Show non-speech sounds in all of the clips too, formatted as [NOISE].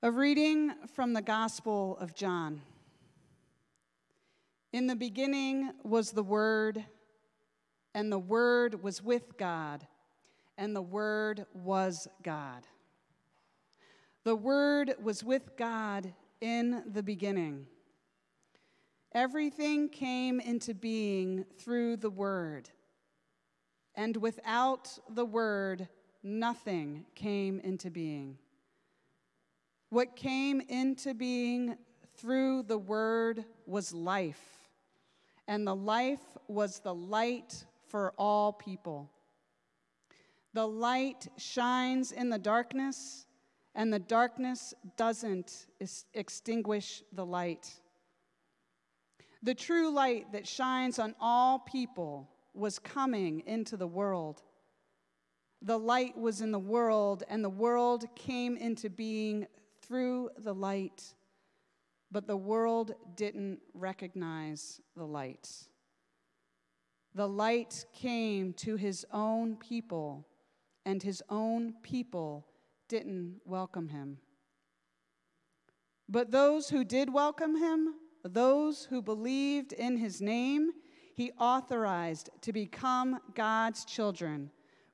A reading from the Gospel of John. In the beginning was the Word, and the Word was with God, and the Word was God. The Word was with God in the beginning. Everything came into being through the Word, and without the Word, nothing came into being. What came into being through the Word was life, and the life was the light for all people. The light shines in the darkness, and the darkness doesn't extinguish the light. The true light that shines on all people was coming into the world. The light was in the world, and the world came into being through the light, but the world didn't recognize the light. The light came to his own people, and his own people didn't welcome him. But those who did welcome him, those who believed in his name, he authorized to become God's children,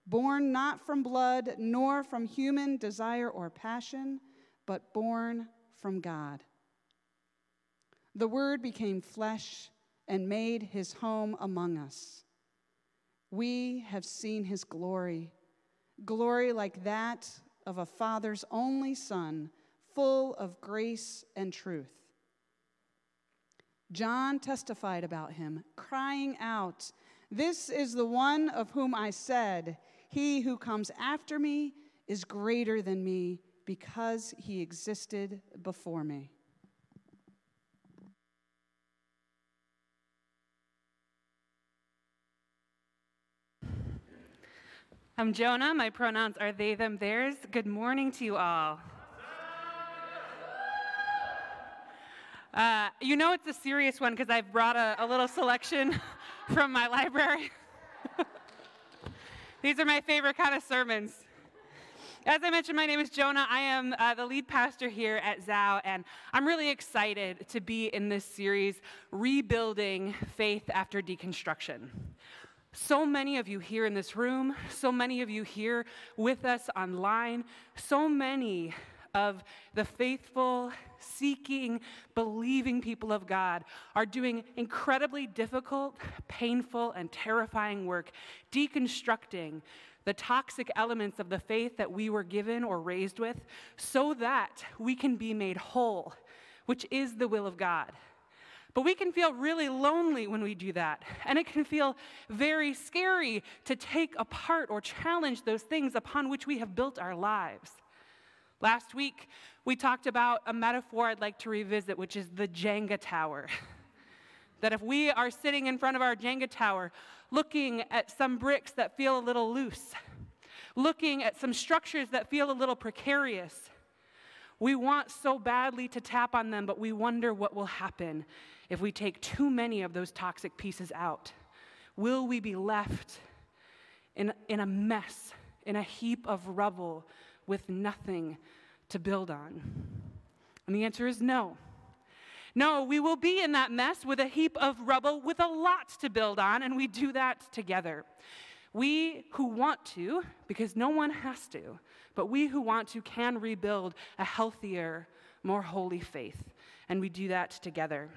born not from blood, nor from human desire or passion but born from God. The Word became flesh and made his home among us. We have seen his glory, glory like that of a father's only son, full of grace and truth. John testified about him, crying out, This is the one of whom I said, He who comes after me is greater than me because he existed before me. I'm Jonah. My pronouns are they, them, theirs. Good morning to you all. Uh, you know it's a serious one because I've brought a, a little selection [LAUGHS] from my library. [LAUGHS] These are my favorite kind of sermons. As I mentioned, my name is Jonah. I am uh, the lead pastor here at Zao, and I'm really excited to be in this series, Rebuilding Faith After Deconstruction. So many of you here in this room, so many of you here with us online, so many of the faithful, seeking, believing people of God are doing incredibly difficult, painful, and terrifying work deconstructing the toxic elements of the faith that we were given or raised with, so that we can be made whole, which is the will of God. But we can feel really lonely when we do that. And it can feel very scary to take apart or challenge those things upon which we have built our lives. Last week, we talked about a metaphor I'd like to revisit, which is the Jenga tower. [LAUGHS] that if we are sitting in front of our Jenga tower, looking at some bricks that feel a little loose, looking at some structures that feel a little precarious. We want so badly to tap on them, but we wonder what will happen if we take too many of those toxic pieces out. Will we be left in, in a mess, in a heap of rubble with nothing to build on? And the answer is no. No, we will be in that mess with a heap of rubble with a lot to build on, and we do that together. We who want to, because no one has to, but we who want to can rebuild a healthier, more holy faith, and we do that together.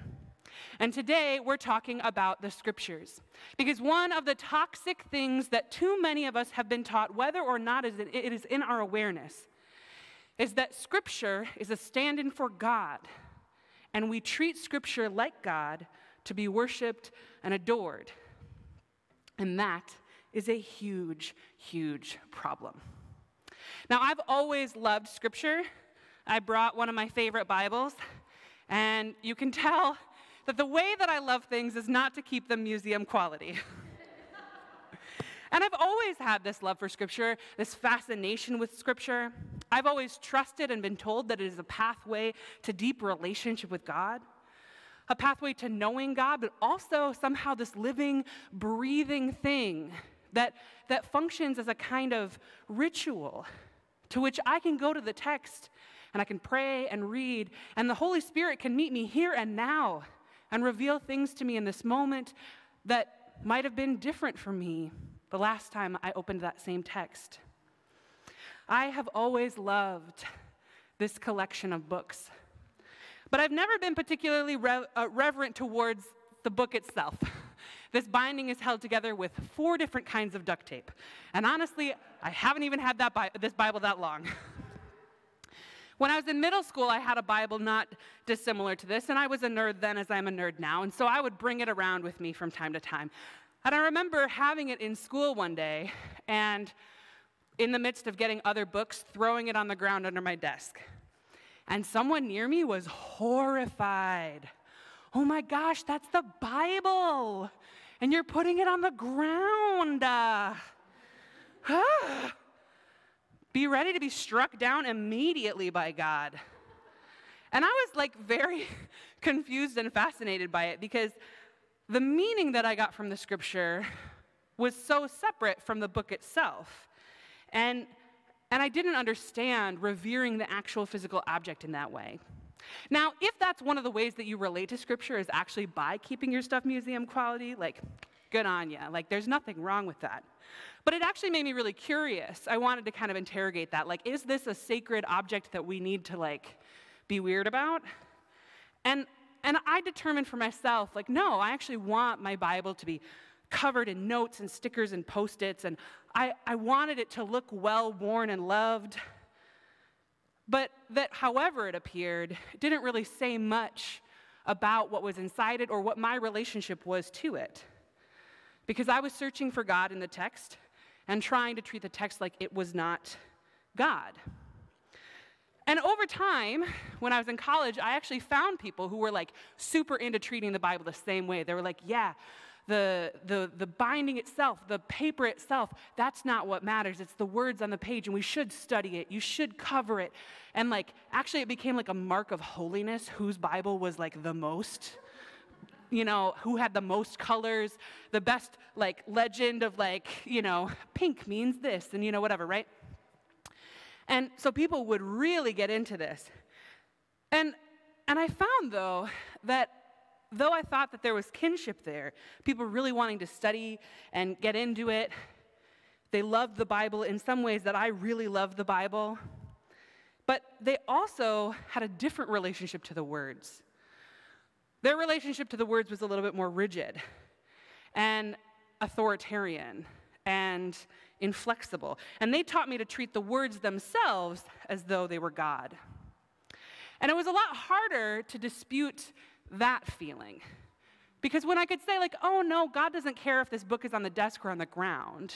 And today we're talking about the scriptures. Because one of the toxic things that too many of us have been taught, whether or not it is in our awareness, is that scripture is a stand in for God and we treat Scripture like God to be worshiped and adored. And that is a huge, huge problem. Now, I've always loved Scripture. I brought one of my favorite Bibles, and you can tell that the way that I love things is not to keep them museum quality. [LAUGHS] And I've always had this love for Scripture, this fascination with Scripture. I've always trusted and been told that it is a pathway to deep relationship with God, a pathway to knowing God, but also somehow this living, breathing thing that, that functions as a kind of ritual to which I can go to the text and I can pray and read, and the Holy Spirit can meet me here and now and reveal things to me in this moment that might have been different for me the last time I opened that same text. I have always loved this collection of books, but I've never been particularly uh, reverent towards the book itself. [LAUGHS] This binding is held together with four different kinds of duct tape. And honestly, I haven't even had that Bi- this Bible that long. [LAUGHS] When I was in middle school, I had a Bible not dissimilar to this, and I was a nerd then as I'm a nerd now, and so I would bring it around with me from time to time. And I remember having it in school one day, and in the midst of getting other books, throwing it on the ground under my desk. And someone near me was horrified. Oh my gosh, that's the Bible, and you're putting it on the ground. Uh, [SIGHS] ah. Be ready to be struck down immediately by God. And I was like very [LAUGHS] confused and fascinated by it because the meaning that I got from the scripture was so separate from the book itself. And, and I didn't understand revering the actual physical object in that way. Now, if that's one of the ways that you relate to scripture is actually by keeping your stuff museum quality, like, good on you. Like, there's nothing wrong with that. But it actually made me really curious. I wanted to kind of interrogate that. Like, is this a sacred object that we need to, like, be weird about? And, and I determined for myself, like, no, I actually want my Bible to be covered in notes and stickers and post its, and I, I wanted it to look well worn and loved. But that, however, it appeared, didn't really say much about what was inside it or what my relationship was to it. Because I was searching for God in the text, and trying to treat the text like it was not God. And over time, when I was in college, I actually found people who were like super into treating the Bible the same way. They were like, yeah, the, the, the binding itself, the paper itself, that's not what matters. It's the words on the page, and we should study it. You should cover it. And like, actually, it became like a mark of holiness whose Bible was like the most you know, who had the most colors, the best like legend of like, you know, pink means this and you know, whatever, right? And so people would really get into this. And and I found though that though I thought that there was kinship there, people really wanting to study and get into it, they loved the Bible in some ways that I really love the Bible. But they also had a different relationship to the words. Their relationship to the words was a little bit more rigid and authoritarian and inflexible. And they taught me to treat the words themselves as though they were God. And it was a lot harder to dispute that feeling. Because when I could say, like, oh no, God doesn't care if this book is on the desk or on the ground,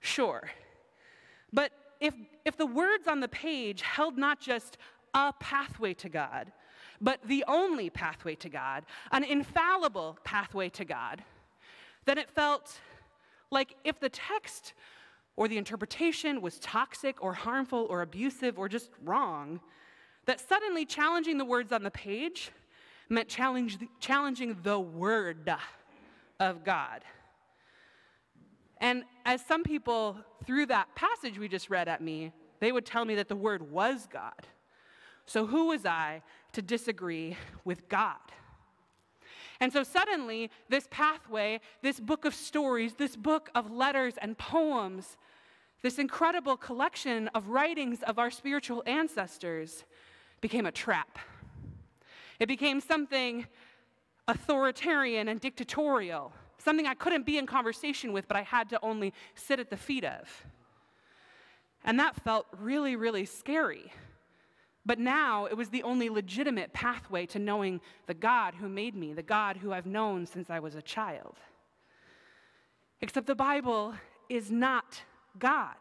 sure. But if, if the words on the page held not just a pathway to God, but the only pathway to God, an infallible pathway to God, then it felt like if the text or the interpretation was toxic or harmful or abusive or just wrong, that suddenly challenging the words on the page meant challenging the word of God. And as some people through that passage we just read at me, they would tell me that the word was God. So who was I to disagree with God? And so suddenly, this pathway, this book of stories, this book of letters and poems, this incredible collection of writings of our spiritual ancestors became a trap. It became something authoritarian and dictatorial, something I couldn't be in conversation with, but I had to only sit at the feet of. And that felt really, really scary but now it was the only legitimate pathway to knowing the God who made me, the God who I've known since I was a child. Except the Bible is not God.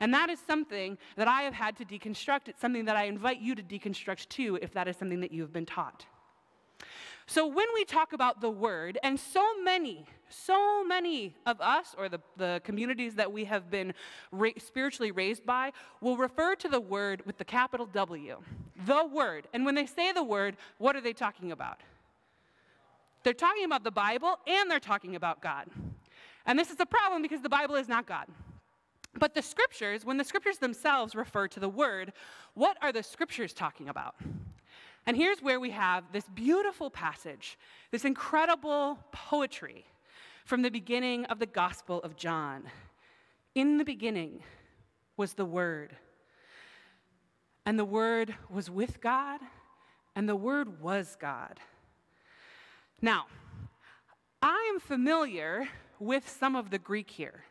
And that is something that I have had to deconstruct. It's something that I invite you to deconstruct too, if that is something that you have been taught. So when we talk about the word, and so many, so many of us, or the, the communities that we have been ra- spiritually raised by, will refer to the word with the capital W, the word. And when they say the word, what are they talking about? They're talking about the Bible and they're talking about God. And this is a problem because the Bible is not God. But the scriptures, when the scriptures themselves refer to the word, what are the scriptures talking about? And here's where we have this beautiful passage, this incredible poetry from the beginning of the Gospel of John. In the beginning was the Word, and the Word was with God, and the Word was God. Now, I am familiar with some of the Greek here.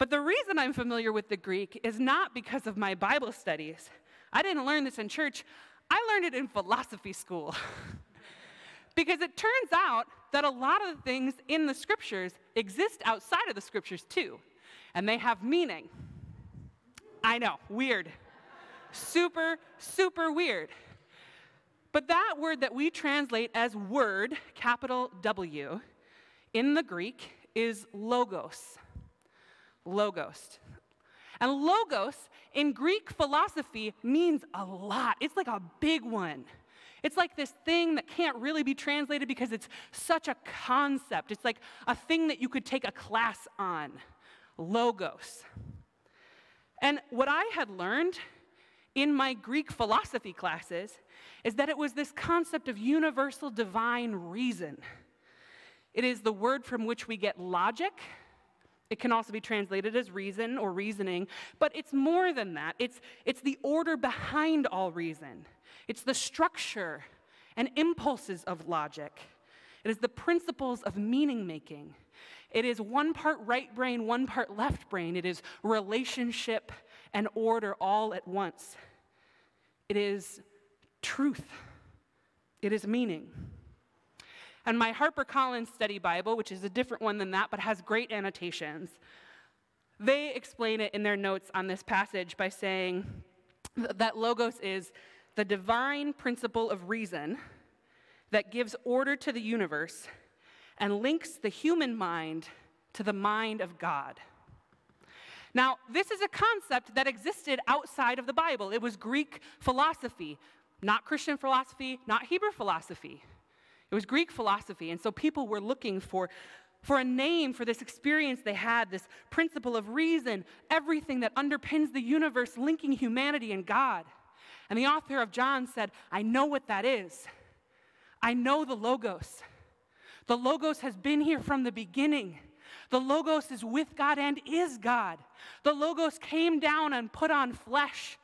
But the reason I'm familiar with the Greek is not because of my Bible studies. I didn't learn this in church, I learned it in philosophy school. [LAUGHS] because it turns out that a lot of the things in the scriptures exist outside of the scriptures too, and they have meaning. I know, weird. super, super weird. But that word that we translate as word, capital W, in the Greek is logos logos. And logos in Greek philosophy means a lot. It's like a big one. It's like this thing that can't really be translated because it's such a concept. It's like a thing that you could take a class on. Logos. And what I had learned in my Greek philosophy classes is that it was this concept of universal divine reason. It is the word from which we get logic it can also be translated as reason or reasoning, but it's more than that. It's, it's the order behind all reason, it's the structure and impulses of logic, it is the principles of meaning making. It is one part right brain, one part left brain. It is relationship and order all at once. It is truth. It is meaning. And my HarperCollins Study Bible, which is a different one than that, but has great annotations, they explain it in their notes on this passage by saying that Logos is the divine principle of reason that gives order to the universe and links the human mind to the mind of God. Now, this is a concept that existed outside of the Bible. It was Greek philosophy, not Christian philosophy, not Hebrew philosophy. It was Greek philosophy. And so people were looking for, for a name for this experience they had, this principle of reason, everything that underpins the universe, linking humanity and God. And the author of John said, I know what that is. I know the Logos. The Logos has been here from the beginning. The Logos is with God and is God. The Logos came down and put on flesh.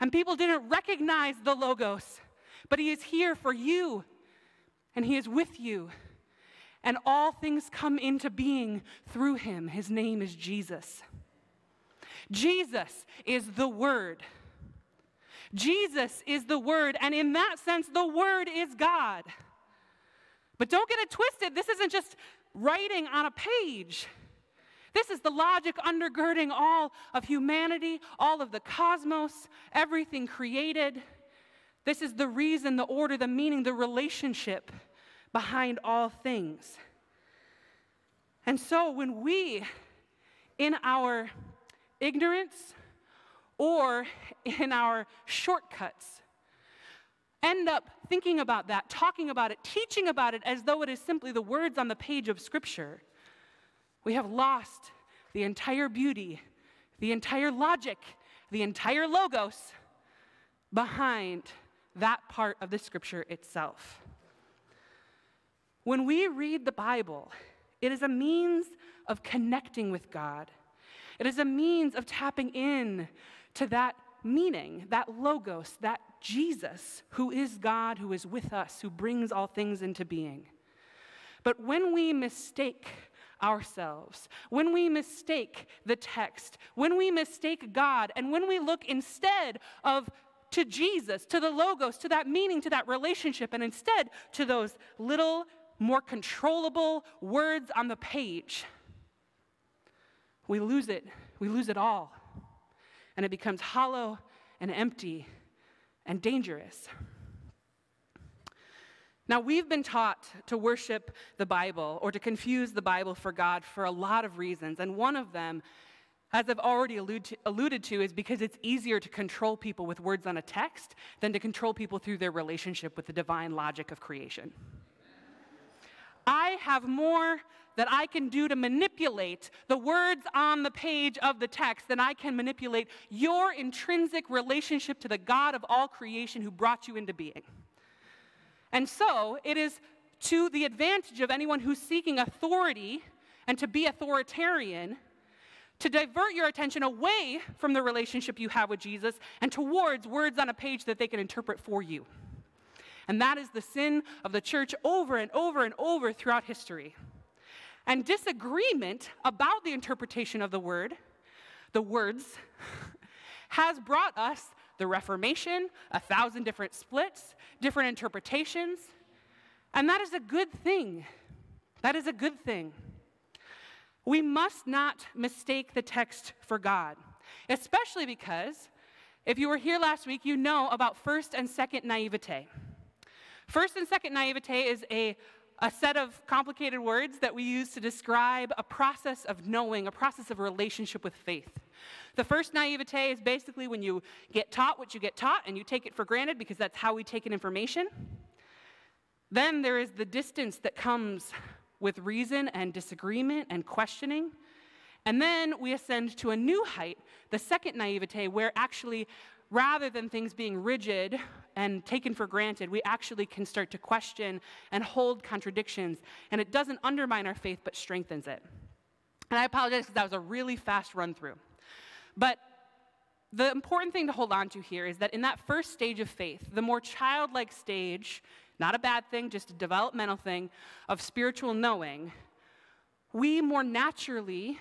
And people didn't recognize the Logos, but He is here for you and He is with you. And all things come into being through Him. His name is Jesus. Jesus is the Word. Jesus is the Word, and in that sense, the Word is God. But don't get it twisted. This isn't just writing on a page. This is the logic undergirding all of humanity, all of the cosmos, everything created. This is the reason, the order, the meaning, the relationship behind all things. And so when we, in our ignorance or in our shortcuts, end up thinking about that, talking about it, teaching about it as though it is simply the words on the page of Scripture, we have lost the entire beauty, the entire logic, the entire logos behind that part of the Scripture itself. When we read the Bible, it is a means of connecting with God. It is a means of tapping in to that meaning, that logos, that Jesus, who is God, who is with us, who brings all things into being. But when we mistake ourselves, when we mistake the text, when we mistake God, and when we look instead of to Jesus, to the logos, to that meaning, to that relationship, and instead to those little more controllable words on the page, we lose it. We lose it all. And it becomes hollow and empty and dangerous. Now, we've been taught to worship the Bible or to confuse the Bible for God for a lot of reasons. And one of them, as I've already alluded to, alluded to, is because it's easier to control people with words on a text than to control people through their relationship with the divine logic of creation. I have more that I can do to manipulate the words on the page of the text than I can manipulate your intrinsic relationship to the God of all creation who brought you into being. And so it is to the advantage of anyone who's seeking authority and to be authoritarian to divert your attention away from the relationship you have with Jesus and towards words on a page that they can interpret for you. And that is the sin of the church over and over and over throughout history. And disagreement about the interpretation of the word, the words, [LAUGHS] has brought us the Reformation, a thousand different splits, different interpretations. And that is a good thing. That is a good thing. We must not mistake the text for God, especially because if you were here last week, you know about first and second naivete. First and second naivete is a, a set of complicated words that we use to describe a process of knowing, a process of relationship with faith. The first naivete is basically when you get taught what you get taught and you take it for granted because that's how we take in information. Then there is the distance that comes with reason and disagreement and questioning. And then we ascend to a new height, the second naivete, where actually rather than things being rigid and taken for granted, we actually can start to question and hold contradictions. And it doesn't undermine our faith, but strengthens it. And I apologize because that was a really fast run through. But the important thing to hold on to here is that in that first stage of faith, the more childlike stage, not a bad thing, just a developmental thing of spiritual knowing, we more naturally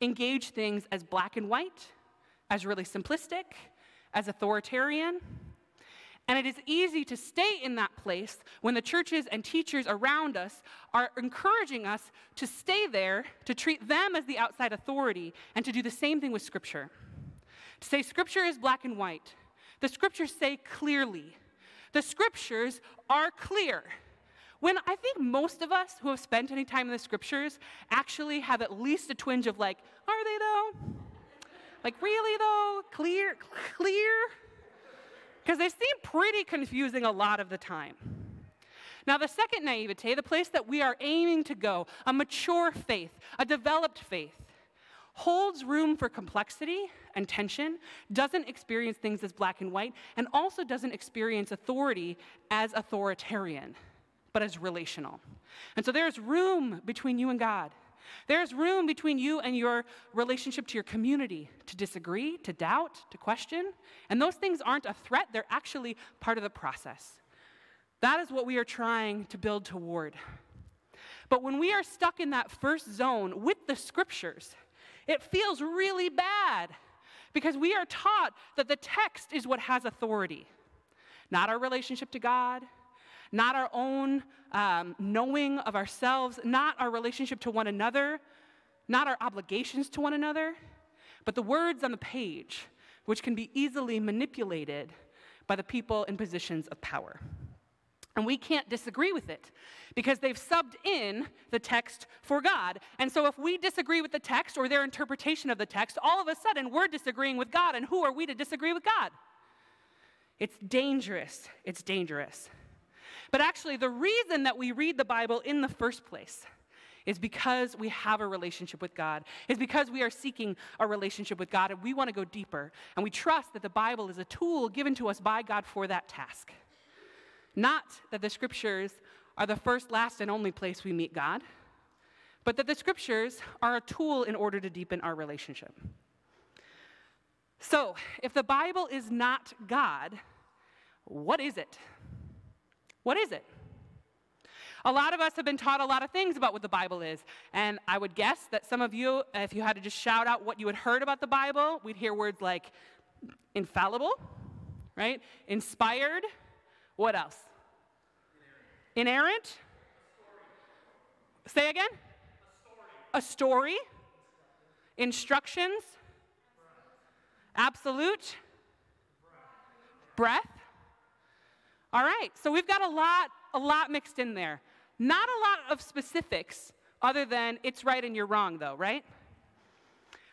engage things as black and white, as really simplistic, as authoritarian. And it is easy to stay in that place when the churches and teachers around us are encouraging us to stay there, to treat them as the outside authority, and to do the same thing with Scripture. To say Scripture is black and white. The Scriptures say clearly. The Scriptures are clear. When I think most of us who have spent any time in the Scriptures actually have at least a twinge of like, are they though? Like, really though? Clear? Clear? Because they seem pretty confusing a lot of the time. Now, the second naivete, the place that we are aiming to go, a mature faith, a developed faith, holds room for complexity and tension, doesn't experience things as black and white, and also doesn't experience authority as authoritarian, but as relational. And so there's room between you and God. There's room between you and your relationship to your community to disagree, to doubt, to question. And those things aren't a threat, they're actually part of the process. That is what we are trying to build toward. But when we are stuck in that first zone with the scriptures, it feels really bad because we are taught that the text is what has authority, not our relationship to God, not our own um, knowing of ourselves, not our relationship to one another, not our obligations to one another, but the words on the page, which can be easily manipulated by the people in positions of power. And we can't disagree with it because they've subbed in the text for God. And so if we disagree with the text or their interpretation of the text, all of a sudden we're disagreeing with God. And who are we to disagree with God? It's dangerous. It's dangerous. But actually, the reason that we read the Bible in the first place is because we have a relationship with God, is because we are seeking a relationship with God and we want to go deeper. And we trust that the Bible is a tool given to us by God for that task. Not that the scriptures are the first, last, and only place we meet God, but that the scriptures are a tool in order to deepen our relationship. So, if the Bible is not God, what is it? What is it? A lot of us have been taught a lot of things about what the Bible is. And I would guess that some of you, if you had to just shout out what you had heard about the Bible, we'd hear words like infallible, right? Inspired. What else? Inerrant. Say again? A story. A story. Instructions. Absolute. Breath. All right, so we've got a lot, a lot mixed in there. Not a lot of specifics other than it's right and you're wrong, though, right?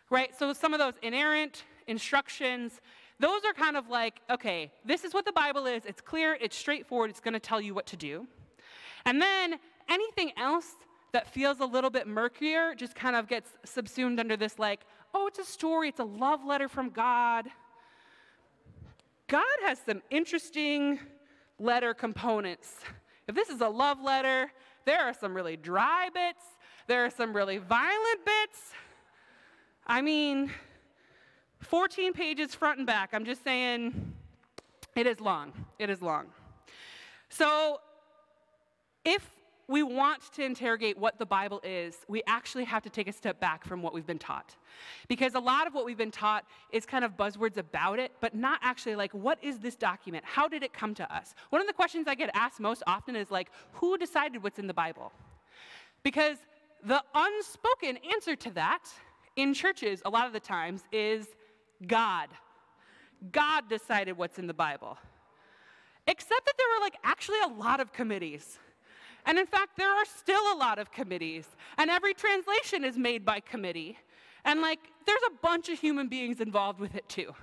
Right, so some of those inerrant instructions, those are kind of like, okay, this is what the Bible is. It's clear, it's straightforward, it's going to tell you what to do. And then anything else that feels a little bit murkier just kind of gets subsumed under this, like, oh, it's a story, it's a love letter from God. God has some interesting letter components. If this is a love letter, there are some really dry bits, there are some really violent bits. I mean, 14 pages front and back. I'm just saying it is long. It is long. So, if we want to interrogate what the Bible is, we actually have to take a step back from what we've been taught. Because a lot of what we've been taught is kind of buzzwords about it, but not actually like, what is this document? How did it come to us? One of the questions I get asked most often is like, who decided what's in the Bible? Because the unspoken answer to that in churches, a lot of the times, is God. God decided what's in the Bible. Except that there were like actually a lot of committees. And in fact, there are still a lot of committees, and every translation is made by committee. And like, there's a bunch of human beings involved with it too.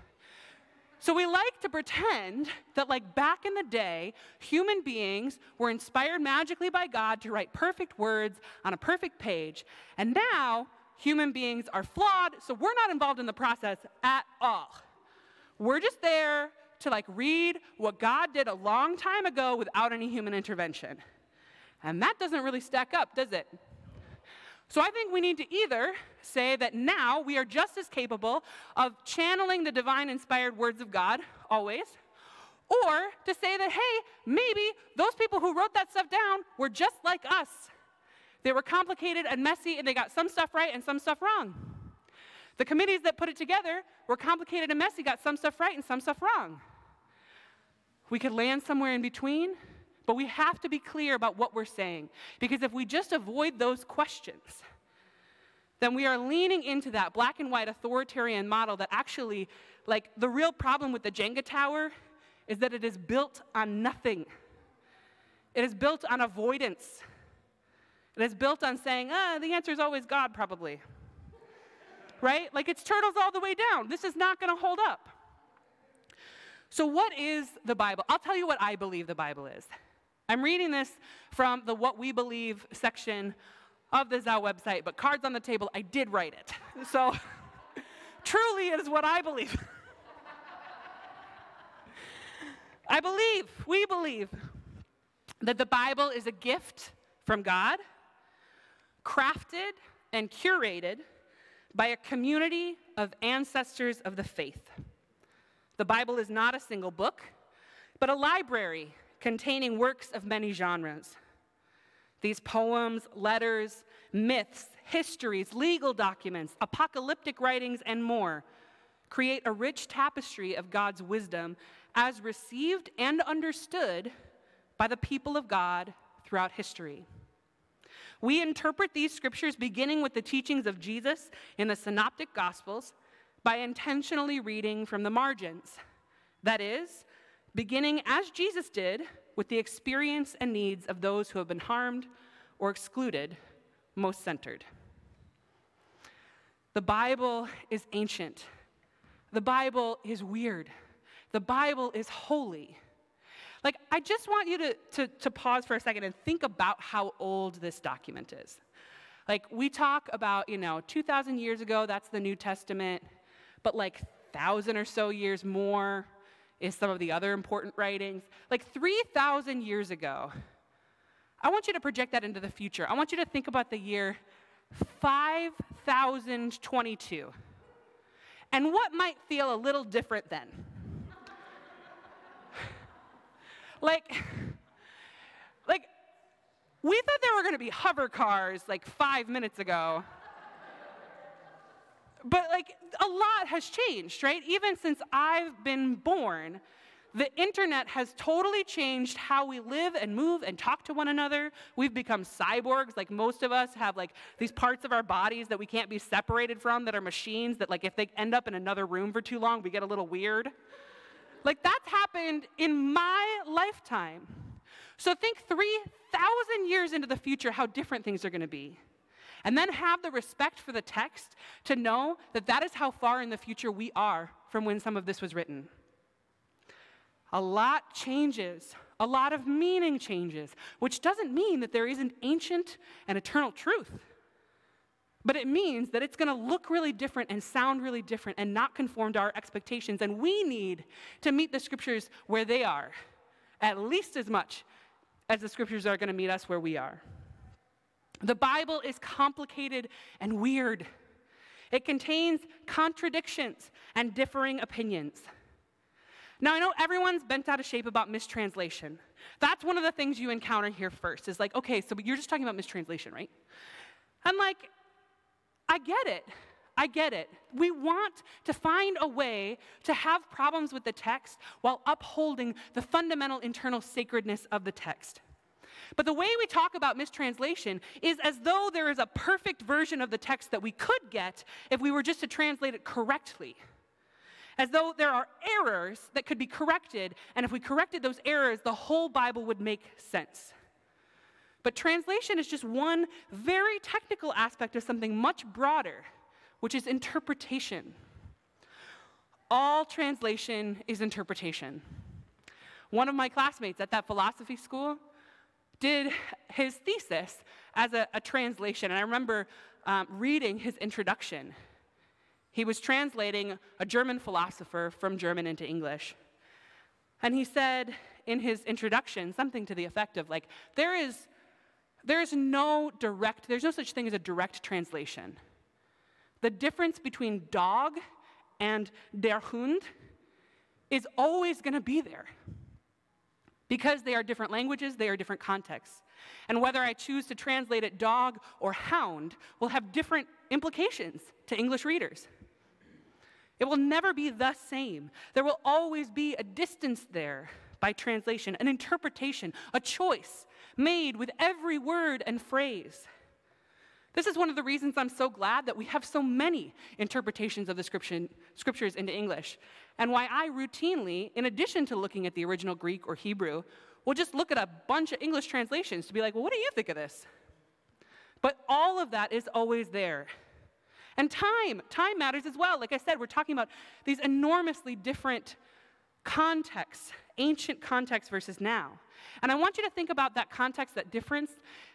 So we like to pretend that, like, back in the day, human beings were inspired magically by God to write perfect words on a perfect page. And now, human beings are flawed, so we're not involved in the process at all. We're just there to, like, read what God did a long time ago without any human intervention. And that doesn't really stack up, does it? So I think we need to either say that now we are just as capable of channeling the divine inspired words of God, always, or to say that, hey, maybe those people who wrote that stuff down were just like us. They were complicated and messy, and they got some stuff right and some stuff wrong. The committees that put it together were complicated and messy, got some stuff right and some stuff wrong. We could land somewhere in between, but we have to be clear about what we're saying. Because if we just avoid those questions, then we are leaning into that black and white authoritarian model that actually, like, the real problem with the Jenga tower is that it is built on nothing. It is built on avoidance. It is built on saying, ah, the answer is always God, probably. right? Like, it's turtles all the way down. This is not going to hold up. So, what is the Bible? I'll tell you what I believe the Bible is. I'm reading this from the What We Believe section of the Zao website, but cards on the table, I did write it. [LAUGHS] So truly it is what I believe. [LAUGHS] I believe, we believe, that the Bible is a gift from God, crafted and curated by a community of ancestors of the faith. The Bible is not a single book, but a library containing works of many genres. These poems, letters, myths, histories, legal documents, apocalyptic writings, and more create a rich tapestry of God's wisdom as received and understood by the people of God throughout history. We interpret these scriptures beginning with the teachings of Jesus in the Synoptic Gospels by intentionally reading from the margins. That is, beginning as Jesus did with the experience and needs of those who have been harmed or excluded, most centered. The Bible is ancient. The Bible is weird. The Bible is holy. Like, I just want you to, to, to, pause for a second and think about how old this document is. Like, we talk about, you know, 2,000 years ago, that's the New Testament, but like 1,000 or so years more, is some of the other important writings. Like 3,000 years ago, I want you to project that into the future. I want you to think about the year 5022. And what might feel a little different then? [LAUGHS] like, like, we thought there were going to be hover cars like five minutes ago. But like a lot has changed, right? Even since I've been born, the internet has totally changed how we live and move and talk to one another. We've become cyborgs. Like most of us have like these parts of our bodies that we can't be separated from that are machines that like if they end up in another room for too long, we get a little weird. Like that's happened in my lifetime. So think 3,000 years into the future how different things are going to be and then have the respect for the text to know that that is how far in the future we are from when some of this was written. A lot changes a lot of meaning changes, which doesn't mean that there isn't ancient and eternal truth. But it means that it's going to look really different and sound really different and not conform to our expectations. And we need to meet the scriptures where they are, at least as much as the scriptures are going to meet us where we are. The Bible is complicated and weird. It contains contradictions and differing opinions. Now, I know everyone's bent out of shape about mistranslation. That's one of the things you encounter here first is like, okay, so you're just talking about mistranslation, right? I'm like, I get it. I get it. We want to find a way to have problems with the text while upholding the fundamental internal sacredness of the text. But the way we talk about mistranslation is as though there is a perfect version of the text that we could get if we were just to translate it correctly. As though there are errors that could be corrected, and if we corrected those errors, the whole Bible would make sense. But translation is just one very technical aspect of something much broader, which is interpretation. All translation is interpretation. One of my classmates at that philosophy school did his thesis as a, a translation, and I remember um, reading his introduction. He was translating a German philosopher from German into English. And he said in his introduction something to the effect of like, there is there is no direct, there's no such thing as a direct translation. The difference between dog and der Hund is always going to be there. Because they are different languages, they are different contexts. And whether I choose to translate it dog or hound will have different implications to English readers. It will never be the same. There will always be a distance there by translation, an interpretation, a choice made with every word and phrase. This is one of the reasons I'm so glad that we have so many interpretations of the scriptures into English, and why I routinely, in addition to looking at the original Greek or Hebrew, will just look at a bunch of English translations to be like, well, what do you think of this? But all of that is always there. And time, time matters as well. Like I said, we're talking about these enormously different contexts, ancient context versus now. And I want you to think about that context, that difference,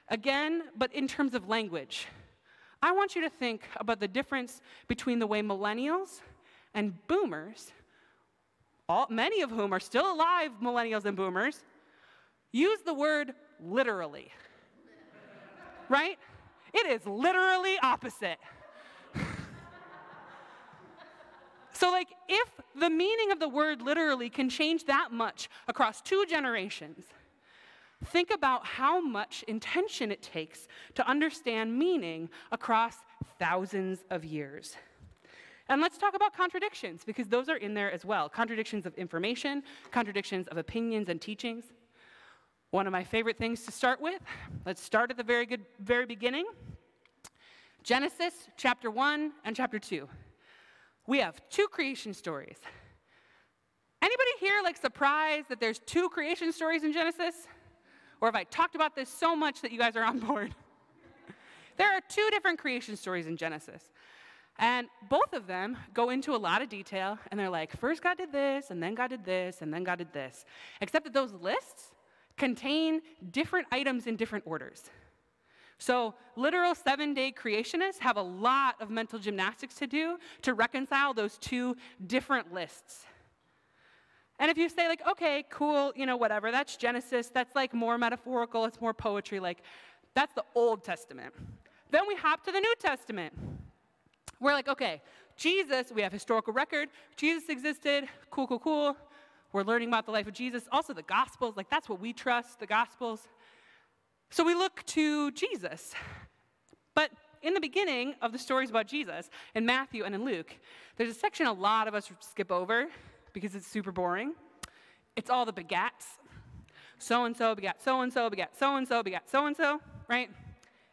again, but in terms of language. I want you to think about the difference between the way millennials and boomers, all, many of whom are still alive, millennials and boomers, use the word literally. right? It is literally opposite. [LAUGHS] So, like, if the meaning of the word literally can change that much across two generations, think about how much intention it takes to understand meaning across thousands of years. And let's talk about contradictions, because those are in there as well contradictions of information, contradictions of opinions and teachings. One of my favorite things to start with, let's start at the very, good, very beginning Genesis chapter 1 and chapter 2 we have two creation stories. Anybody here like surprised that there's two creation stories in Genesis? Or have I talked about this so much that you guys are on [LAUGHS] board? there are two different creation stories in Genesis. And both of them go into a lot of detail, and they're like, first God did this, and then God did this, and then God did this. Except that those lists contain different items in different orders. So, literal seven day creationists have a lot of mental gymnastics to do to reconcile those two different lists. And if you say, like, okay, cool, you know, whatever, that's Genesis, that's like more metaphorical, it's more poetry, like, that's the Old Testament. Then we hop to the New Testament. We're like, okay, Jesus, we have historical record, Jesus existed, cool, cool, cool. We're learning about the life of Jesus. Also, the Gospels, like, that's what we trust, the Gospels. So we look to Jesus. But in the beginning of the stories about Jesus, in Matthew and in Luke, there's a section a lot of us skip over because it's super boring. It's all the begats. So and so begat so and so begat so and so begat so and so, right?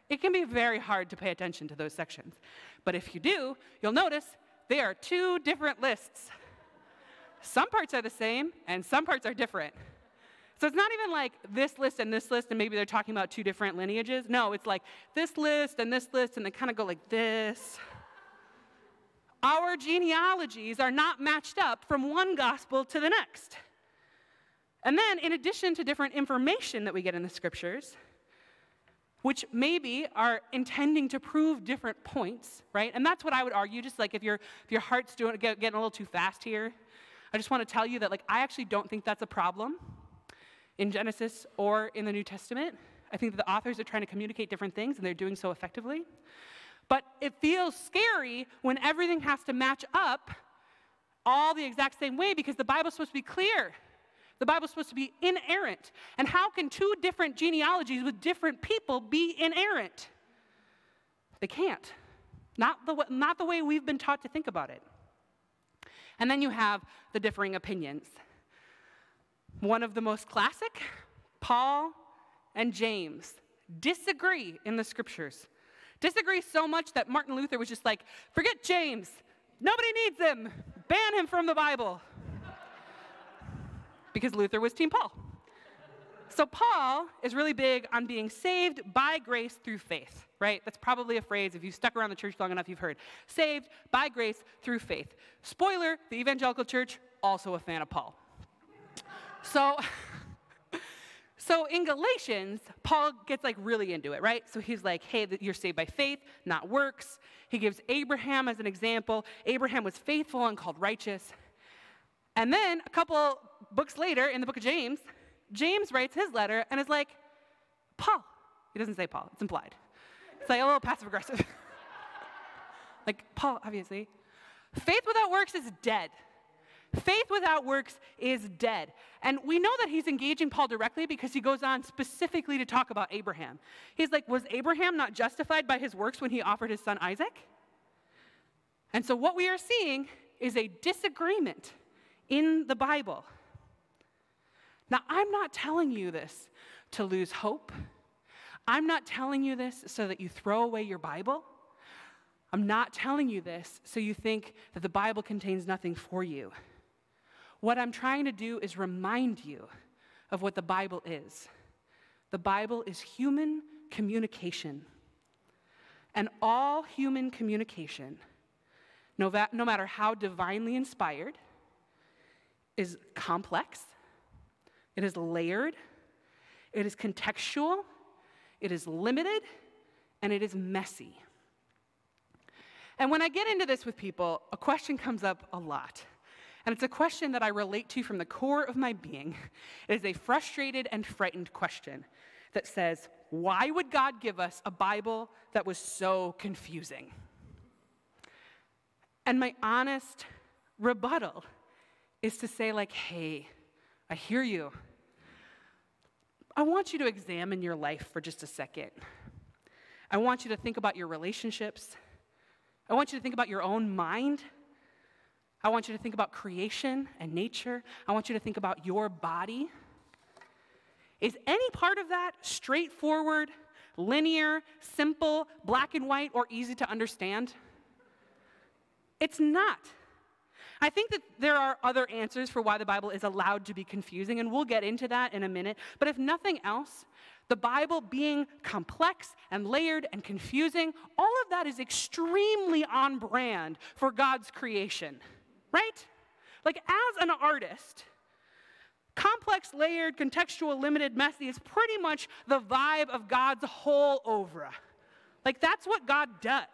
It can be very hard to pay attention to those sections. But if you do, you'll notice they are two different lists. Some parts are the same, and some parts are different. So it's not even like this list and this list, and maybe they're talking about two different lineages. No, it's like this list and this list, and they kind of go like this. Our genealogies are not matched up from one gospel to the next. And then, in addition to different information that we get in the scriptures, which maybe are intending to prove different points, right? And that's what I would argue. Just like if your if your heart's doing getting a little too fast here, I just want to tell you that like I actually don't think that's a problem in Genesis or in the New Testament. I think that the authors are trying to communicate different things and they're doing so effectively. But it feels scary when everything has to match up all the exact same way because the Bible's supposed to be clear. The Bible's supposed to be inerrant. And how can two different genealogies with different people be inerrant? They can't. Not the, not the way we've been taught to think about it. And then you have the differing opinions. One of the most classic, Paul and James disagree in the scriptures. Disagree so much that Martin Luther was just like, forget James. Nobody needs him. Ban him from the Bible. [LAUGHS] because Luther was Team Paul. So, Paul is really big on being saved by grace through faith, right? That's probably a phrase, if you've stuck around the church long enough, you've heard. Saved by grace through faith. Spoiler the evangelical church, also a fan of Paul. So, [LAUGHS] So in Galatians, Paul gets like really into it, right? So he's like, hey, you're saved by faith, not works. He gives Abraham as an example. Abraham was faithful and called righteous. And then a couple books later, in the book of James, James writes his letter and is like, Paul. He doesn't say Paul, it's implied. It's like a little passive aggressive. [LAUGHS] like, Paul, obviously. Faith without works is dead. Faith without works is dead. And we know that he's engaging Paul directly because he goes on specifically to talk about Abraham. He's like, Was Abraham not justified by his works when he offered his son Isaac? And so what we are seeing is a disagreement in the Bible. Now, I'm not telling you this to lose hope. I'm not telling you this so that you throw away your Bible. I'm not telling you this so you think that the Bible contains nothing for you. What I'm trying to do is remind you of what the Bible is. The Bible is human communication. And all human communication, no, va- no matter how divinely inspired, is complex, it is layered, it is contextual, it is limited, and it is messy. And when I get into this with people, a question comes up a lot. And it's a question that I relate to from the core of my being. [LAUGHS] It is a frustrated and frightened question that says, Why would God give us a Bible that was so confusing? And my honest rebuttal is to say, like, hey, I hear you. I want you to examine your life for just a second. I want you to think about your relationships. I want you to think about your own mind. I want you to think about creation and nature. I want you to think about your body. Is any part of that straightforward, linear, simple, black and white, or easy to understand? It's not. I think that there are other answers for why the Bible is allowed to be confusing, and we'll get into that in a minute. But if nothing else, the Bible being complex and layered and confusing, all of that is extremely on brand for God's creation right? Like, as an artist, complex, layered, contextual, limited, messy is pretty much the vibe of God's whole oeuvre. Like, that's what God does.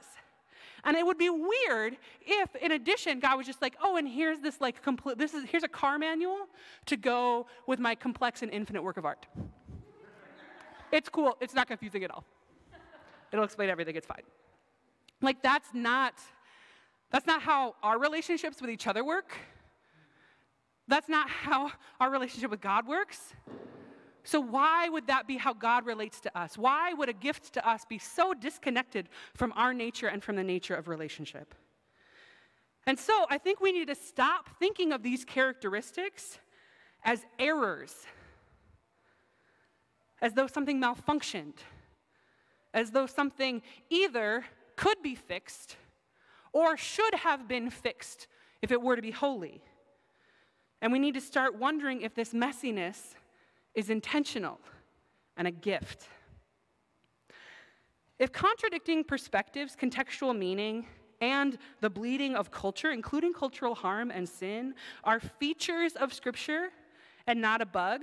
And it would be weird if, in addition, God was just like, oh, and here's this like complete, this is, here's a car manual to go with my complex and infinite work of art. It's cool. It's not confusing at all. It'll explain everything. It's fine. Like, that's not that's not how our relationships with each other work. That's not how our relationship with God works. So, why would that be how God relates to us? Why would a gift to us be so disconnected from our nature and from the nature of relationship? And so, I think we need to stop thinking of these characteristics as errors, as though something malfunctioned, as though something either could be fixed or should have been fixed if it were to be holy. And we need to start wondering if this messiness is intentional and a gift. If contradicting perspectives, contextual meaning, and the bleeding of culture, including cultural harm and sin, are features of Scripture and not a bug,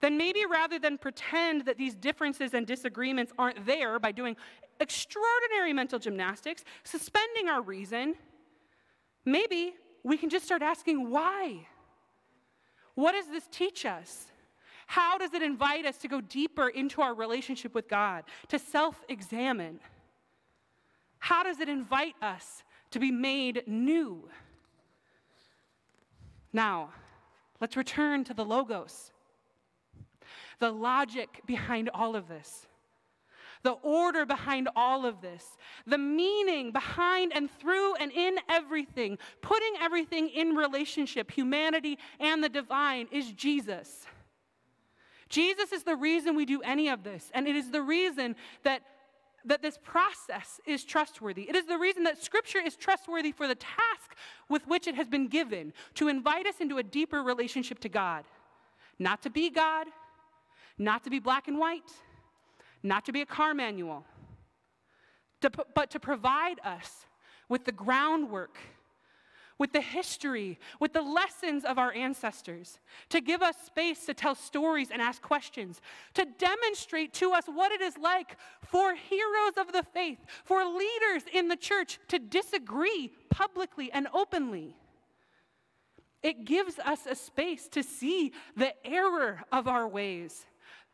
then maybe rather than pretend that these differences and disagreements aren't there by doing extraordinary mental gymnastics, suspending our reason, maybe we can just start asking why. What does this teach us? How does it invite us to go deeper into our relationship with God, to self examine? How does it invite us to be made new? Now, let's return to the Logos, the logic behind all of this the order behind all of this, the meaning behind and through and in everything, putting everything in relationship, humanity and the divine, is Jesus. Jesus is the reason we do any of this, and it is the reason that. That this process is trustworthy. It is the reason that Scripture is trustworthy for the task with which it has been given to invite us into a deeper relationship to God. Not to be God, not to be black and white, not to be a car manual, to, but to provide us with the groundwork, with the history, with the lessons of our ancestors, to give us space to tell stories and ask questions, to demonstrate to us what it is like for heroes of the faith, for leaders in the church to disagree publicly and openly. It gives us a space to see the error of our ways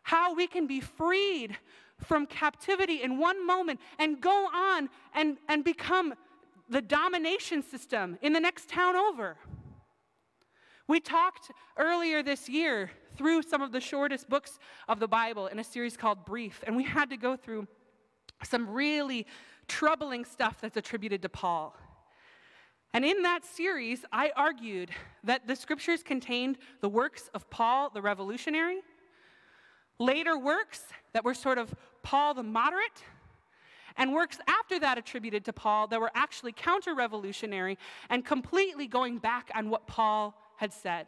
how we can be freed from captivity in one moment and go on and, and become the domination system in the next town over. We talked earlier this year through some of the shortest books of the Bible in a series called Brief, and we had to go through some really troubling stuff that's attributed to Paul. And in that series, I argued that the scriptures contained the works of Paul the revolutionary Later works that were sort of Paul the moderate, and works after that attributed to Paul that were actually counter revolutionary and completely going back on what Paul had said.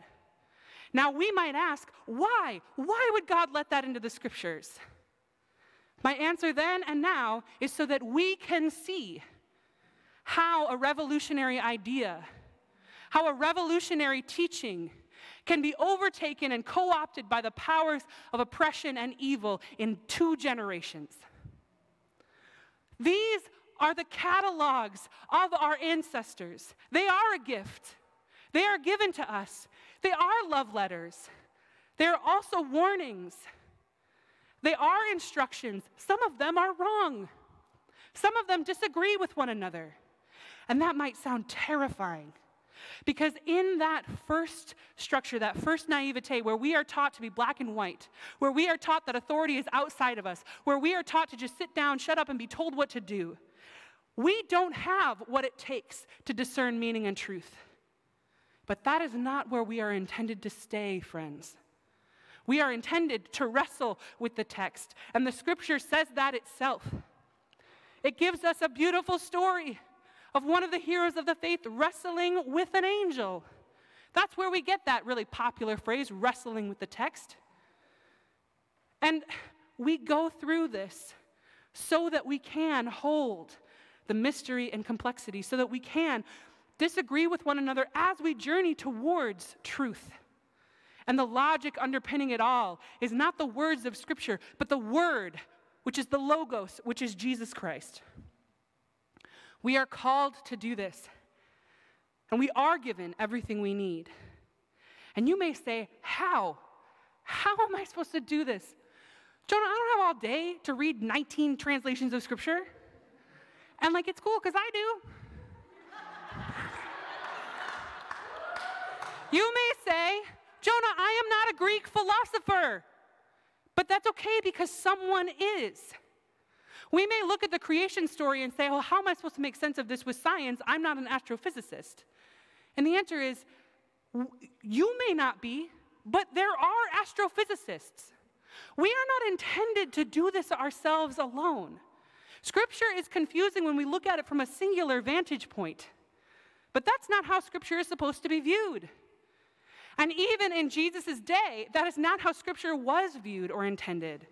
Now, we might ask, why? Why would God let that into the scriptures? My answer then and now is so that we can see how a revolutionary idea, how a revolutionary teaching, can be overtaken and co opted by the powers of oppression and evil in two generations. These are the catalogs of our ancestors. They are a gift, they are given to us. They are love letters, they are also warnings. They are instructions. Some of them are wrong. Some of them disagree with one another. And that might sound terrifying. Because in that first structure, that first naivete, where we are taught to be black and white, where we are taught that authority is outside of us, where we are taught to just sit down, shut up, and be told what to do, we don't have what it takes to discern meaning and truth. But that is not where we are intended to stay, friends. We are intended to wrestle with the text, and the scripture says that itself. It gives us a beautiful story of one of the heroes of the faith wrestling with an angel. That's where we get that really popular phrase, wrestling with the text. And we go through this so that we can hold the mystery and complexity, so that we can disagree with one another as we journey towards truth. And the logic underpinning it all is not the words of Scripture, but the Word, which is the Logos, which is Jesus Christ. We are called to do this. And we are given everything we need. And you may say, How? How am I supposed to do this? Jonah, I don't have all day to read 19 translations of Scripture. And like, it's cool because I do. you may say, Jonah, I am not a Greek philosopher. But that's okay because someone is. We may look at the creation story and say, well, how am I supposed to make sense of this with science? I'm not an astrophysicist. And the answer is, you may not be, but there are astrophysicists. We are not intended to do this ourselves alone. Scripture is confusing when we look at it from a singular vantage point. But that's not how Scripture is supposed to be viewed. And even in Jesus' day, that is not how Scripture was viewed or intended.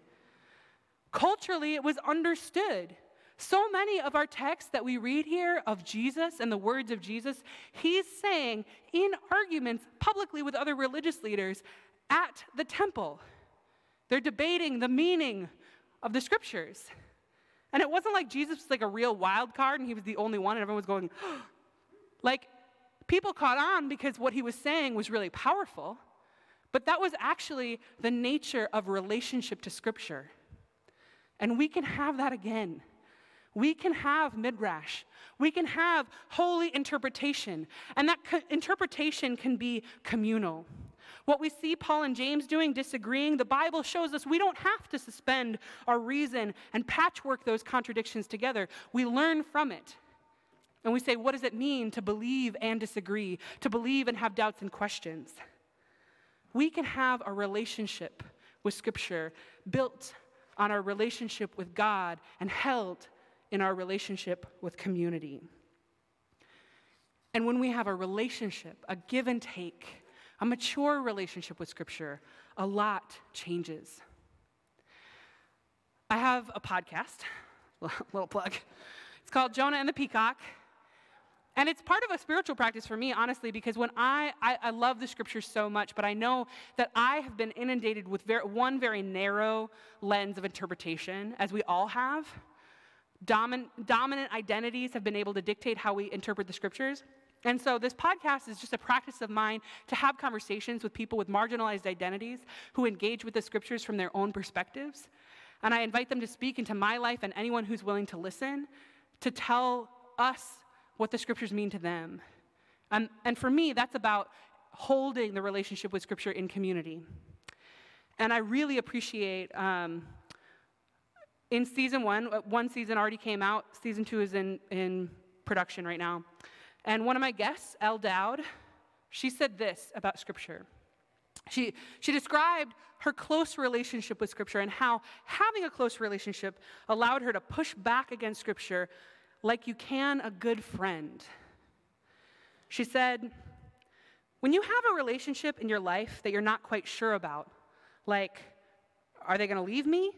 Culturally, it was understood So many of our texts that we read here of Jesus and the words of Jesus, he's saying in arguments publicly with other religious leaders at the temple. They're debating the meaning of the scriptures. And it wasn't like Jesus was like a real wild card and he was the only one and everyone was going, [GASPS] like, people caught on because what he was saying was really powerful. But that was actually the nature of relationship to scripture. And we can have that again. We can have midrash. We can have holy interpretation. And that co- interpretation can be communal. What we see Paul and James doing, disagreeing, the Bible shows us we don't have to suspend our reason and patchwork those contradictions together. We learn from it. And we say, what does it mean to believe and disagree, to believe and have doubts and questions? We can have a relationship with Scripture built on our relationship with God and held in our relationship with community. And when we have a relationship, a give and take, a mature relationship with Scripture, a lot changes. I have a podcast, [LAUGHS] little plug. It's called Jonah and the Peacock. And it's part of a spiritual practice for me, honestly, because when I, I, I love the scriptures so much, but I know that I have been inundated with very, one very narrow lens of interpretation, as we all have. Domin, dominant identities have been able to dictate how we interpret the scriptures. And so, this podcast is just a practice of mine to have conversations with people with marginalized identities who engage with the scriptures from their own perspectives. And I invite them to speak into my life and anyone who's willing to listen to tell us what the scriptures mean to them. And, and for me, that's about holding the relationship with scripture in community. And I really appreciate um, in season one, uh, one season already came out, season two is in, in production right now. And one of my guests, Elle Dowd, she said this about scripture. She, she described her close relationship with Scripture and how having a close relationship allowed her to push back against Scripture like you can a good friend. She said, When you have a relationship in your life that you're not quite sure about, like, are they going to leave me?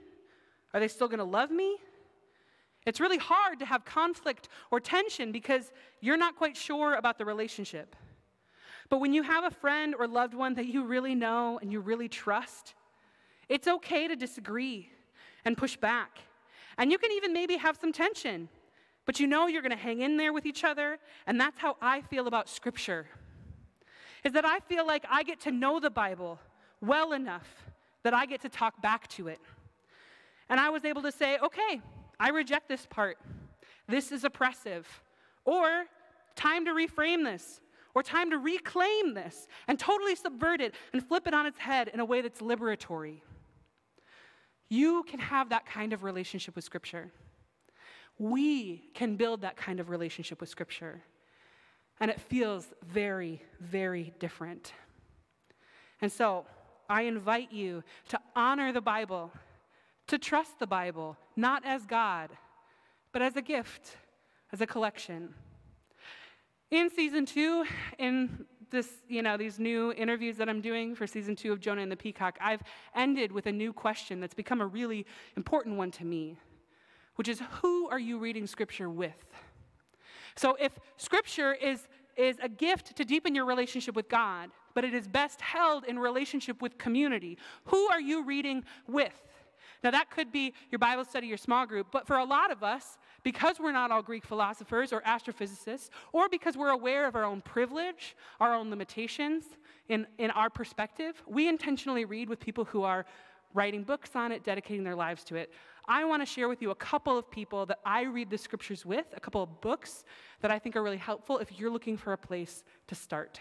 Are they still going to love me? It's really hard to have conflict or tension because you're not quite sure about the relationship. But when you have a friend or loved one that you really know and you really trust, it's okay to disagree and push back. And you can even maybe have some tension. But you know you're going to hang in there with each other, and that's how I feel about Scripture. Is that I feel like I get to know the Bible well enough that I get to talk back to it. And I was able to say, okay, I reject this part. This is oppressive. Or time to reframe this, or time to reclaim this and totally subvert it and flip it on its head in a way that's liberatory. You can have that kind of relationship with Scripture. We can build that kind of relationship with Scripture. And it feels very, very different. And so I invite you to honor the Bible, to trust the Bible, not as God, but as a gift, as a collection. In season two, in this, you know, these new interviews that I'm doing for season two of Jonah and the Peacock, I've ended with a new question that's become a really important one to me which is who are you reading Scripture with? So if Scripture is, is a gift to deepen your relationship with God, but it is best held in relationship with community, who are you reading with? Now, that could be your Bible study, your small group, but for a lot of us, because we're not all Greek philosophers or astrophysicists, or because we're aware of our own privilege, our own limitations in, in our perspective, we intentionally read with people who are writing books on it, dedicating their lives to it. I want to share with you a couple of people that I read the scriptures with, a couple of books that I think are really helpful if you're looking for a place to start.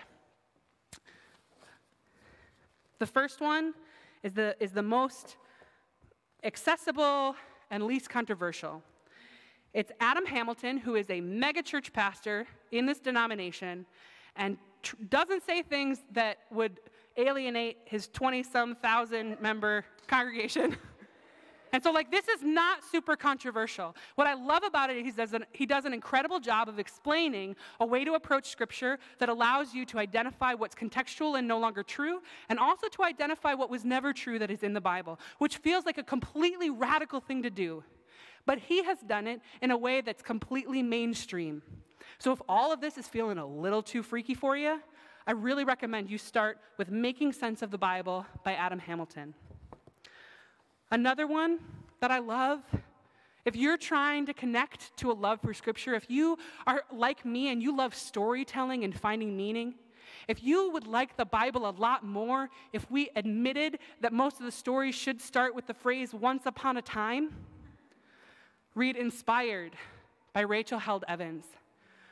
The first one is the, is the most accessible and least controversial. It's Adam Hamilton, who is a megachurch pastor in this denomination and tr- doesn't say things that would alienate his 20 some thousand member congregation. [LAUGHS] And so, like, this is not super controversial. What I love about it is he does, an, he does an incredible job of explaining a way to approach Scripture that allows you to identify what's contextual and no longer true, and also to identify what was never true that is in the Bible, which feels like a completely radical thing to do. but he has done it in a way that's completely mainstream. So if all of this is feeling a little too freaky for you, I really recommend you start with Making Sense of the Bible by Adam Hamilton. Another one that I love if you're trying to connect to a love for Scripture, if you are like me and you love storytelling and finding meaning, if you would like the Bible a lot more, if we admitted that most of the stories should start with the phrase once upon a time, read Inspired by Rachel Held Evans.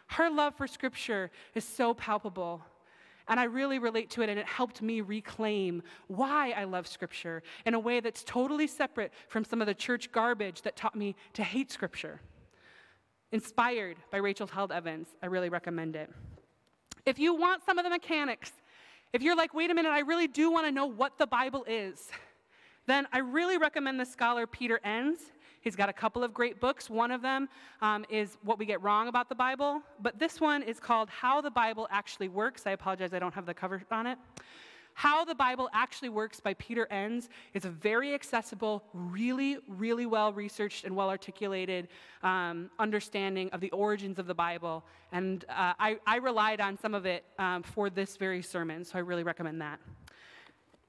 Her love for Scripture is so palpable. And I really relate to it, and it helped me reclaim why I love Scripture in a way that's totally separate from some of the church garbage that taught me to hate Scripture. Inspired by Rachel Held Evans, I really recommend it. If you want some of the mechanics, if you're like, wait a minute, I really do want to know what the Bible is, then I really recommend the scholar Peter Enns. He's got a couple of great books. One of them um, is What We Get Wrong About the Bible, but this one is called How the Bible Actually Works. I apologize, I don't have the cover on it. How the Bible Actually Works by Peter Enns is a very accessible, really, really well researched and well articulated um, understanding of the origins of the Bible. And uh, I, I, relied on some of it um, for this very sermon, so I really recommend that.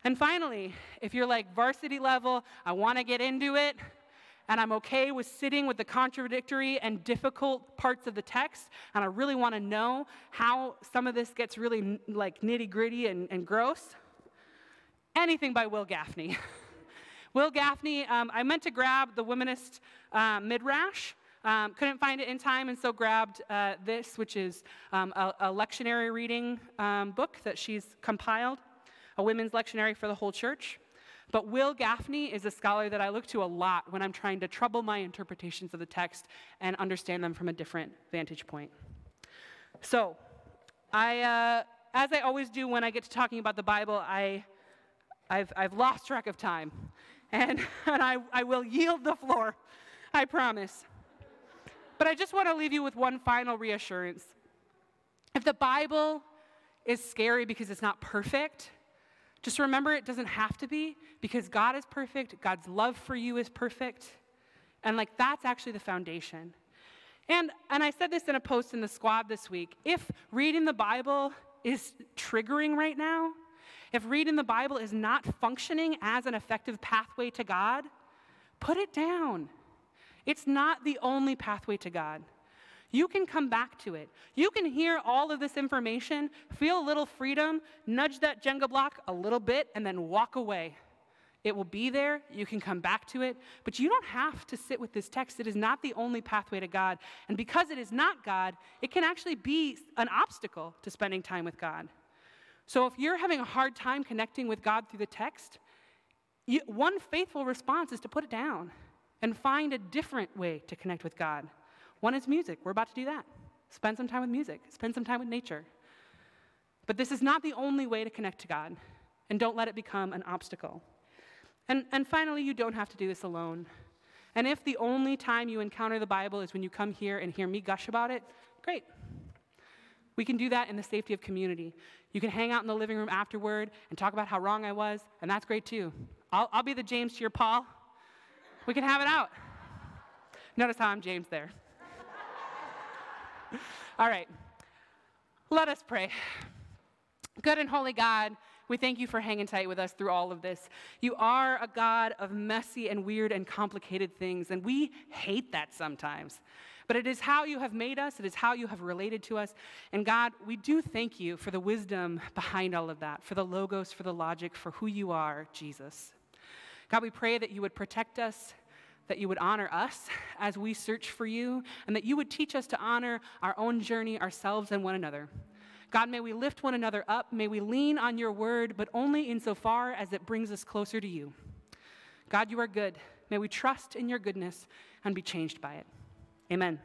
And finally, if you're like varsity level, I want to get into it, and I'm okay with sitting with the contradictory and difficult parts of the text, and I really want to know how some of this gets really like nitty gritty and, and gross. Anything by Wil Gafney. [LAUGHS] Wil Gafney, um, I meant to grab the Womanist uh, Midrash. Um, couldn't find it in time, and so grabbed uh, this, which is um, a, a, lectionary reading um, book that she's compiled, a women's lectionary for the whole church. But Wil Gafney is a scholar that I look to a lot when I'm trying to trouble my interpretations of the text and understand them from a different vantage point. So, I, uh, as I always do when I get to talking about the Bible, I, I've, I've lost track of time. And, [LAUGHS] and I, I will yield the floor, I promise. But I just want to leave you with one final reassurance. If the Bible is scary because it's not perfect, just remember it doesn't have to be because God is perfect, God's love for you is perfect. And like that's actually the foundation. And and I said this in a post in the squad this week. If reading the Bible is triggering right now, if reading the Bible is not functioning as an effective pathway to God, put it down. It's not the only pathway to God you can come back to it. You can hear all of this information, feel a little freedom, nudge that Jenga block a little bit, and then walk away. It will be there. You can come back to it. But you don't have to sit with this text. It is not the only pathway to God. And because it is not God, it can actually be an obstacle to spending time with God. So if you're having a hard time connecting with God through the text, you, one faithful response is to put it down and find a different way to connect with God. One is music. We're about to do that. Spend some time with music, spend some time with nature. But this is not the only way to connect to God, and don't let it become an obstacle. And, and finally, you don't have to do this alone. And if the only time you encounter the Bible is when you come here and hear me gush about it, great. We can do that in the safety of community. You can hang out in the living room afterward and talk about how wrong I was, and that's great too. I'll, I'll be the James to your Paul. We can have it out. Notice how I'm James there. All right, let us pray. Good and holy God, we thank you for hanging tight with us through all of this. You are a God of messy and weird and complicated things, and we hate that sometimes. But it is how you have made us, it is how you have related to us. And God, we do thank you for the wisdom behind all of that, for the logos, for the logic, for who you are, Jesus. God, we pray that you would protect us that you would honor us as we search for you, and that you would teach us to honor our own journey, ourselves, and one another. God, may we lift one another up. May we lean on your word, but only insofar as it brings us closer to you. God, you are good. May we trust in your goodness and be changed by it. Amen.